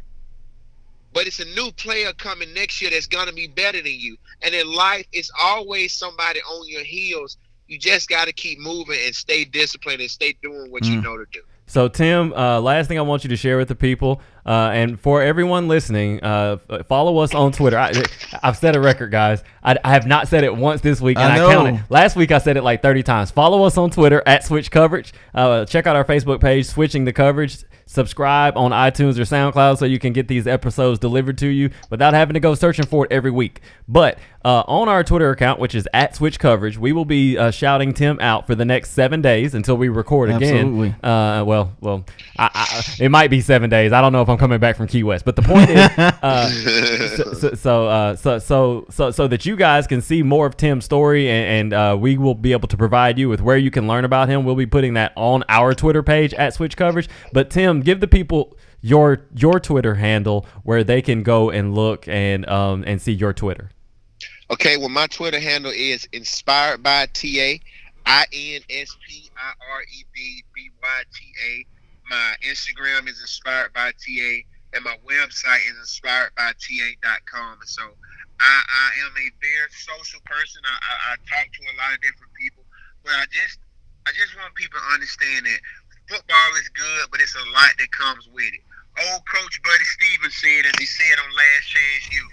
But it's a new player coming next year that's gonna be better than you. And in life, it's always somebody on your heels. You just got to keep moving and stay disciplined and stay doing what you Mm. know to do. So, Tim, uh, last thing I want you to share with the people, uh, and for everyone listening, uh, follow us on Twitter. I, I've set a record, guys. I, I have not said it once this week, and I I, counted. Last week I said it like 30 times. Follow us on Twitter at Switch Coverage. Uh, check out our Facebook page, Switching the Coverage. Subscribe on iTunes or SoundCloud so you can get these episodes delivered to you without having to go searching for it every week. But uh, on our Twitter account, which is at Switch Coverage, we will be uh, shouting Tim out for the next seven days until we record again. Absolutely. Uh, well, well, I, I, it might be seven days. I don't know if I'm coming back from Key West, but the point is, (laughs) uh, so so so, uh, so so so so that you guys can see more of Tim's story, and, and uh, we will be able to provide you with where you can learn about him. We'll be putting that on our Twitter page at Switch Coverage. But Tim, give the people your your Twitter handle where they can go and look and um and see your Twitter. Okay, well, my Twitter handle is inspired by TA, I N S P I R E D B Y T A. My Instagram is inspired by TA, and my website is inspired by TA.com. And so I, I am a very social person. I, I, I talk to a lot of different people, but I just I just want people to understand that football is good, but it's a lot that comes with it. Old coach Buddy Stephens said, as he said on Last Chance U,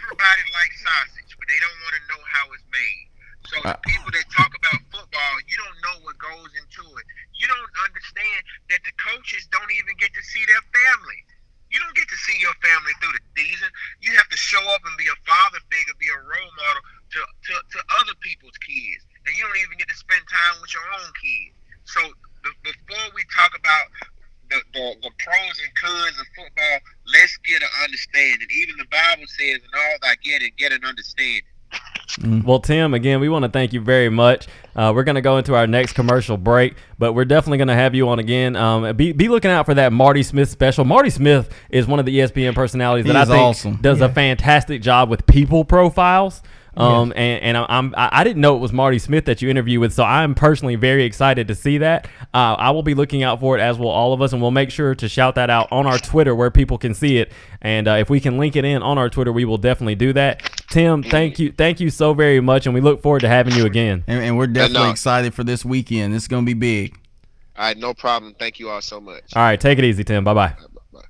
everybody likes sausage, but they don't want to know how it's made. So the uh-uh. people that talk about football, you don't know what goes into it. You don't understand that the coaches don't even get to see their family. You don't get to see your family through the season. You have to show up and be a father figure, be a role model to, to, to other people's kids. And you don't even get to spend time with your own kids. So before we talk about the, the, the, pros and cons of football, let's get an understanding. Even the Bible says, and all I get it, get an understanding. Mm. Well, Tim, again, we want to thank you very much. Uh, we're going to go into our next commercial break, but we're definitely going to have you on again. Um, be, be looking out for that Marty Smith special. Marty Smith is one of the ESPN personalities he that I think awesome. does yeah. a fantastic job with people profiles. Um, and, and I'm, I I didn't know it was Marty Smith that you interviewed with, so I'm personally very excited to see that. Uh, I will be looking out for it as will all of us, and we'll make sure to shout that out on our Twitter where people can see it. And uh, if we can link it in on our Twitter, we will definitely do that. Tim, thank you, thank you so very much, and we look forward to having you again. And, and we're definitely no. excited for this weekend. It's going to be big. All right, no problem. Thank you all so much. All right, take it easy, Tim. Bye bye. Bye.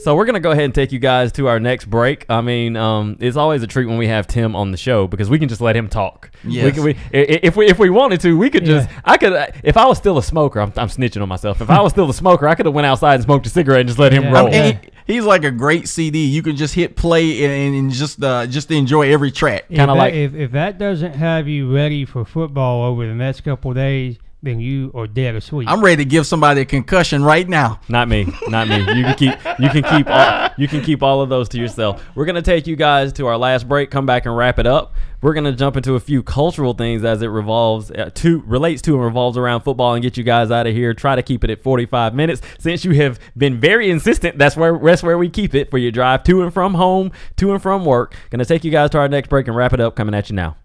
So we're gonna go ahead and take you guys to our next break. I mean, um, it's always a treat when we have Tim on the show because we can just let him talk. We can, we, i- i- if we if we wanted to, we could just. Yeah. I could if I was still a smoker. I'm, I'm snitching on myself. If I was still a smoker, I could have went outside and smoked a cigarette and just let him Yeah. roll. I mean, And he- he's like a great CD. You can just hit play and, and just uh, just enjoy every track. If Kinda that- like- if, if that doesn't have you ready for football over the next couple of days, then you are dead asleep. I'm ready to give somebody a concussion right now. Not me, not me. You can keep you can keep all, you can keep all of those to yourself. We're gonna take you guys to our last break. Come back and wrap it up. We're gonna jump into a few cultural things as it revolves uh, to relates to and revolves around football and get you guys out of here. Try to keep it at 45 minutes since you have been very insistent. That's where that's where we keep it for your drive to and from home, to and from work. Gonna take you guys to our next break and wrap it up. Coming at you now.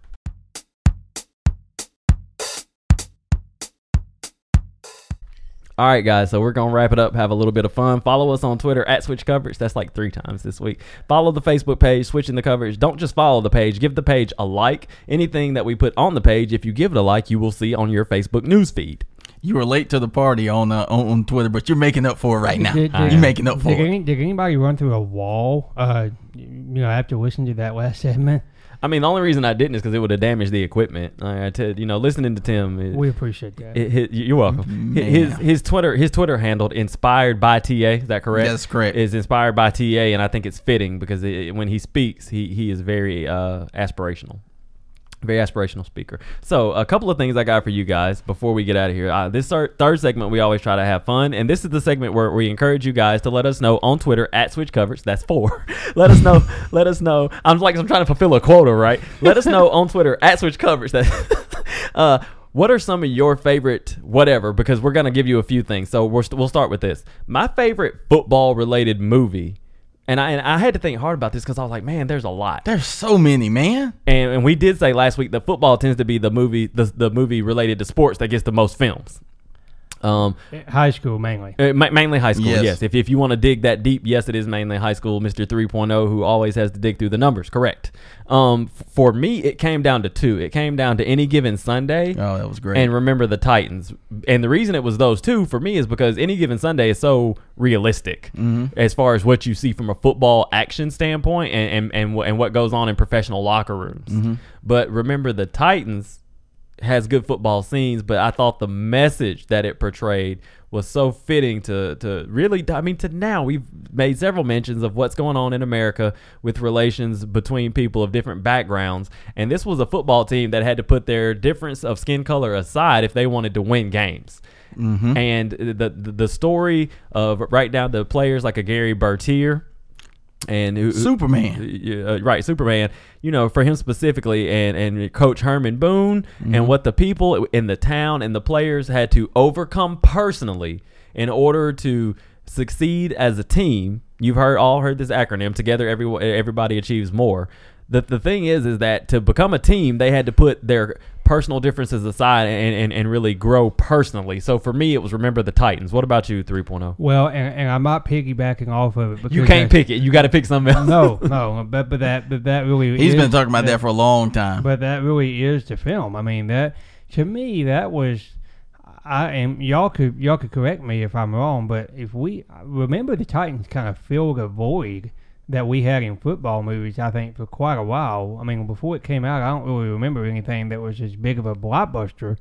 All right, guys. So we're gonna wrap it up. Have a little bit of fun. Follow us on Twitter at Switch Coverage. That's like three times this week. Follow the Facebook page, Switching the Coverage. Don't just follow the page. Give the page a like. Anything that we put on the page, if you give it a like, you will see on your Facebook news feed. You were late to the party on uh, on, on Twitter, but you're making up for it right now. Did- I You're making up for did, it. any, did anybody run through a wall? Uh, you know, after listening to listen to that last (laughs) segment, I mean, the only reason I didn't is because it would have damaged the equipment. Like I tell you know, listening to Tim. It, we appreciate that. it- his- you're welcome. Man. His his Twitter his Twitter handled inspired by TA. Is that correct? That's correct. Is inspired by TA, and I think it's fitting because it, when he speaks, he he is very uh, aspirational. Very aspirational speaker. So, a couple of things I got for you guys before we get out of here. Uh, this third, segment, we always try to have fun, and this is the segment where we encourage you guys to let us know on Twitter at Switch Coverage. That's four. (laughs) let us know. (laughs) let us know. I'm like I'm trying to fulfill a quota, right? Let us know on Twitter at Switch Coverage. That. (laughs) uh, what are some of your favorite whatever? Because we're gonna give you a few things. So we're st- we'll start with this. My favorite football related movie, and I and I had to think hard about this because I was like, man, there's a lot. There's so many, man. And, and we did say last week that football tends to be the movie the, the movie related to sports that gets the most films. Um, High school mainly. uh, ma- mainly high school, yes. Yes. If, if you want to dig that deep, yes, it is mainly high school. Mr. 3.0, who always has to dig through the numbers, correct. Um, f- for me, it came down to two. It came down to any given Sunday Oh, that was great. and remember the Titans. And the reason it was those two for me is because any given Sunday is so realistic as far as what you see from a football action standpoint and and and, wh- and what goes on in professional locker rooms. But remember the Titans has good football scenes, but I thought the message that it portrayed was so fitting to to really I mean to now we've made several mentions of what's going on in America with relations between people of different backgrounds and this was a football team that had to put their difference of skin color aside if they wanted to win games. Mm-hmm. And the, the the story of right down to players like a Gary Bertier and who, Superman. uh, right, Superman. You know, for him specifically, and and Coach Herman Boone, and what the people in the town and the players had to overcome personally in order to succeed as a team. You've heard all heard this acronym. Together, every everybody achieves more. The the thing is, is that to become a team, they had to put their personal differences aside and, and, and really grow personally. So for me, it was remember the Titans. What about you, oh? 3.0? Well, and, and I'm not piggybacking off of it. Because You can't pick it. You got to pick something else. No, no, but but that but that really He's is- been talking about that for a long time. But that really is the film. I mean that to me that was I am y'all could y'all could correct me if I'm wrong, but if we remember the Titans kind of filled a void that we had in football movies, I think for quite a while. I mean, before it came out, I don't really remember anything that was as big of a blockbuster.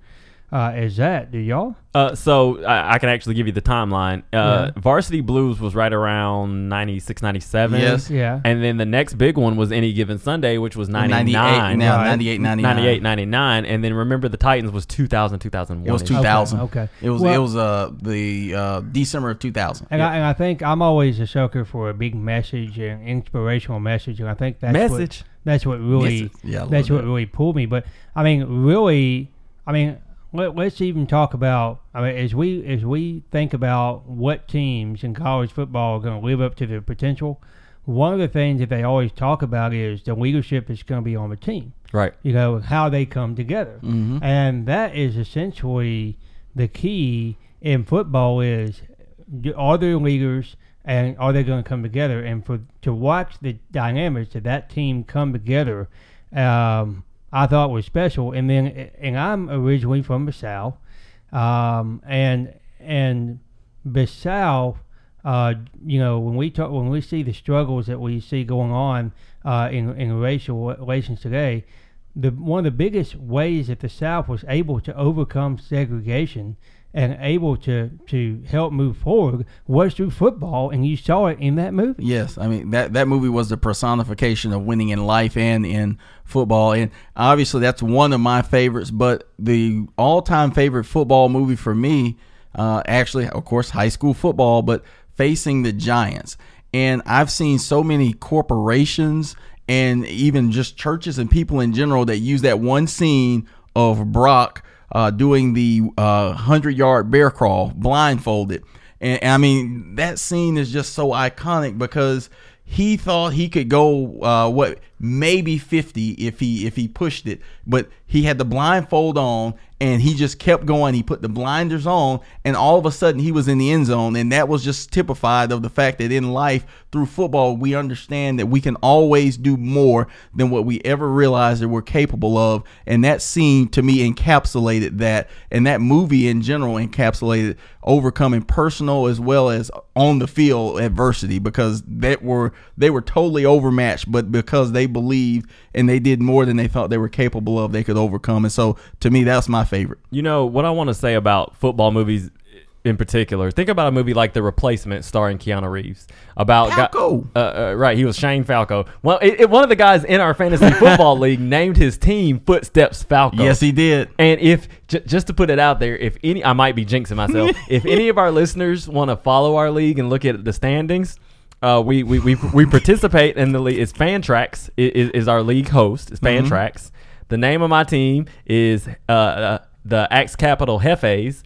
Uh, as that. Do y'all? Uh, so I, I can actually give you the timeline. Uh, Yeah. Varsity Blues was right around 96, 97. Yes. Yeah. And then the next big one was Any Given Sunday, which was 99. 98 now, Right. 98, 99. 98, 99. And then remember the Titans was 2000, 2001. It was 2000. Okay. It was Well- it was uh the uh December of 2000. And, I, and I think I'm always a sucker for a big message and inspirational message, and I think that's Message. What, that's what really Message. Yeah, that's what that. really pulled me. But I mean, really, I mean, let, let's even talk about. I mean, as we as we think about what teams in college football are going to live up to their potential, one of the things that they always talk about is the leadership is going to be on the team. Right. You know how they come together, Mhm. and that is essentially the key in football is are there leaders and are they going to come together and for to watch the dynamics of that team come together um, i thought was special. And then and i'm originally from the south um, and and the south uh, you know when we talk when we see the struggles that we see going on uh, in in racial relations today the one of the biggest ways that the South was able to overcome segregation and able to to help move forward was through football, and you saw it in that movie. Yes, I mean that that movie was the personification of winning in life and in football, and obviously that's one of my favorites. But the all-time favorite football movie for me, uh, actually, of course, high school football, but facing the Giants. And I've seen so many corporations and even just churches and people in general that use that one scene of Brock uh, doing the uh, hundred yard bear crawl blindfolded. And, and I mean, that scene is just so iconic because he thought he could go uh, what maybe 50 if he if he pushed it, but he had the blindfold on and he just kept going. He put the blinders on, and all of a sudden he was in the end zone, and that was just typified of the fact that in life through football we understand that we can always do more than what we ever realized that we're capable of, and that scene to me encapsulated that, and that movie in general encapsulated overcoming personal as well as on the field adversity because that were they were totally overmatched, but because they believed and they did more than they thought they were capable of, they could overcome. And so to me, that's my favorite. You know what I want to say about football movies in particular. Think about a movie like The Replacement, starring Keanu Reeves. About Falco. uh, uh, right, he was Shane Falco. Well, it, it- one of the guys in our fantasy (laughs) football league named his team Footsteps Falco. Yes, he did. And if j- just to put it out there, if any, I might be jinxing myself. (laughs) if any of our listeners want to follow our league and look at the standings, uh, we, we, we, we participate in the league. It's Fantrax is, is our league host. It's Fantrax. The name of my team is uh, uh, the Axe Capital Hefes.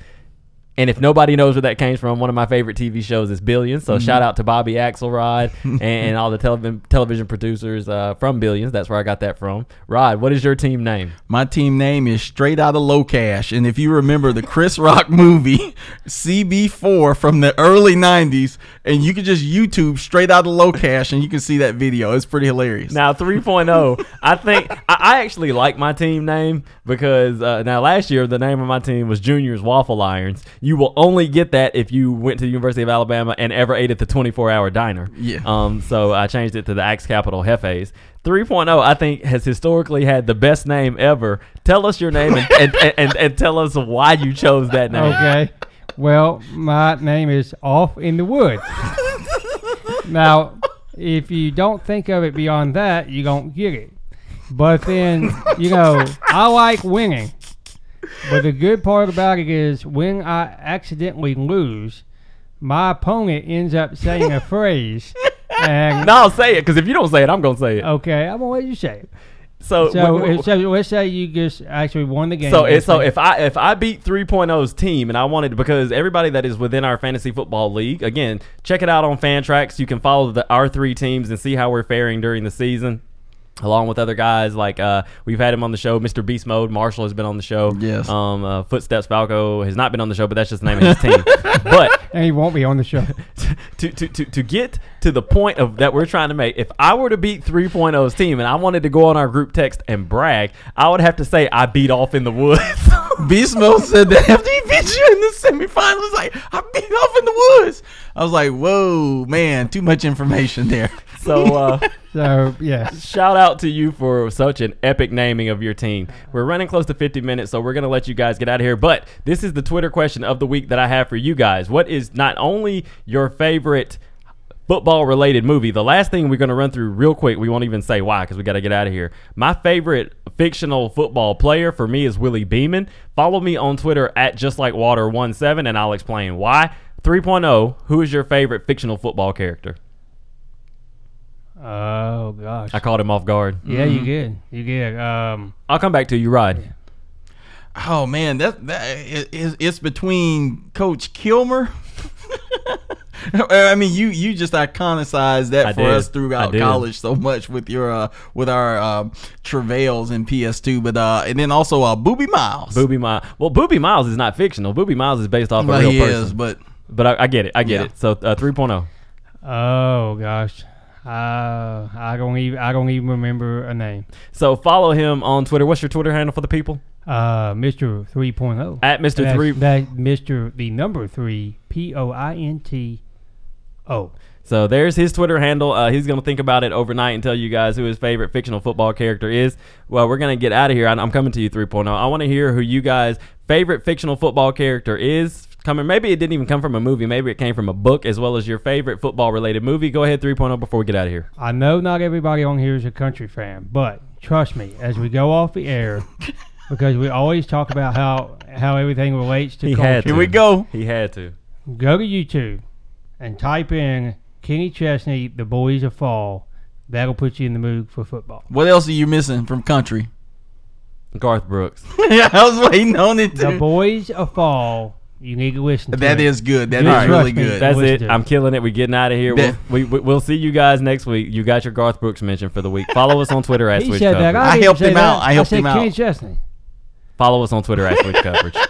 And if nobody knows where that came from, one of my favorite TV shows is Billions. So shout out to Bobby Axelrod (laughs) and, and all the television television producers uh, from Billions. That's where I got that from. Rod, what is your team name? My team name is Straight Out of Locash. And if you remember the Chris Rock movie, (laughs) CB4 from the early 90s, and you can just YouTube Straight Out of Locash and you can see that video. It's pretty hilarious. Now 3.0, I think I, I actually like my team name because uh, now last year the name of my team was Juniors Waffle Irons. You will only get that if you went to the University of Alabama and ever ate at the 24 hour diner. Yeah. Um. So I changed it to the Axe Capital Hefes. 3.0, I think, has historically had the best name ever. Tell us your name and, and, and, and, and tell us why you chose that name. Okay. Well, my name is Off in the Woods. now, if you don't think of it beyond that, you don't get it. But then, you know, I like winning. But the good part about it is when I accidentally lose, my opponent ends up saying a (laughs) phrase. And No, I'll say it because if you don't say it, I'm going to say it. okay, I'm gonna let you say it. So, So, w- w- so let's say you just actually won the game. So it, so if I if I beat 3.0's team and I wanted because everybody that is within our fantasy football league again check it out on Fantrax you can follow the our three teams and see how we're faring during the season along with other guys like uh, we've had him on the show Mr. Beast Mode Marshall has been on the show Yes. um uh, Footsteps Falco has not been on the show but that's just the name of his team (laughs) but and he won't be on the show. (laughs) to, to, to, to get to the point of that we're trying to make, if I were to beat 3.0's team and I wanted to go on our group text and brag, I would have to say I beat off in the woods. (laughs) Beast Mode said that after he beat you in the semifinals, like I beat off in the woods. I was like, whoa, man, too much information there. So uh, So yes, (laughs) shout out to you for such an epic naming of your team. We're running close to 50 minutes, so we're gonna let you guys get out of here. But this is the Twitter question of the week that I have for you guys. What is not only your favorite football related movie? The last thing we're gonna run through real quick. We won't even say why because we got to get out of here. My favorite fictional football player for me is Willie Beamen. Follow me on Twitter at just like water 17 and I'll explain why. 3.0. Who is your favorite fictional football character? Oh gosh, I caught him off guard. yeah, you good, you good. Um, I'll come back to you, Rod. Oh man, that that is it, it's, it's between Coach Kilmer. (laughs) I mean, you you just iconicized that I for did. us I throughout did. college so much with your uh, with our uh, travails in PS2, but uh, and then also uh, Boobie Miles. Boobie Miles. Well, Boobie Miles is not fictional. Boobie Miles is based off well, a real he person. is, but but I, I get it. I get Yeah. it. So uh, 3.0. oh gosh, uh, I don't even I don't even remember a name. So follow him on Twitter. What's your Twitter handle for the people? Uh, Mister 3.0. At Mr. That's- Three. That Mister the number three P O I N T O. So there's his Twitter handle. Uh, he's going to think about it overnight and tell you guys who his favorite fictional football character is. Well, we're going to get out of here. I- I'm coming to you 3.0. I want to hear who you guys' favorite fictional football character is. Coming, maybe it didn't even come from a movie. Maybe it came from a book, as well as your favorite football related movie. Go ahead, 3.0 before we get out of here. I know not everybody on here is a country fan, but trust me, as we go off the air, (laughs) because we always talk about how how everything relates to He culture. had to. here we go. He had to. Go to YouTube and type in Kenny Chesney, "The Boys of Fall." That'll put you in the mood for football. What else are you missing from country? Garth Brooks. (laughs) yeah, I was waiting on it. The Boys of Fall. You need to listen. to That it. is good. That is Just really trust me. good. That's Listen it. to it. I'm killing it. We're getting out of here. We'll, we, we, we'll see you guys next week. You got your Garth Brooks mention for the week. Follow us on Twitter at He Switch said that. Coverage. I, I didn't helped say him that. out. I helped said him out. Kenny Chesney. Follow us on Twitter at Switch Coverage. (laughs)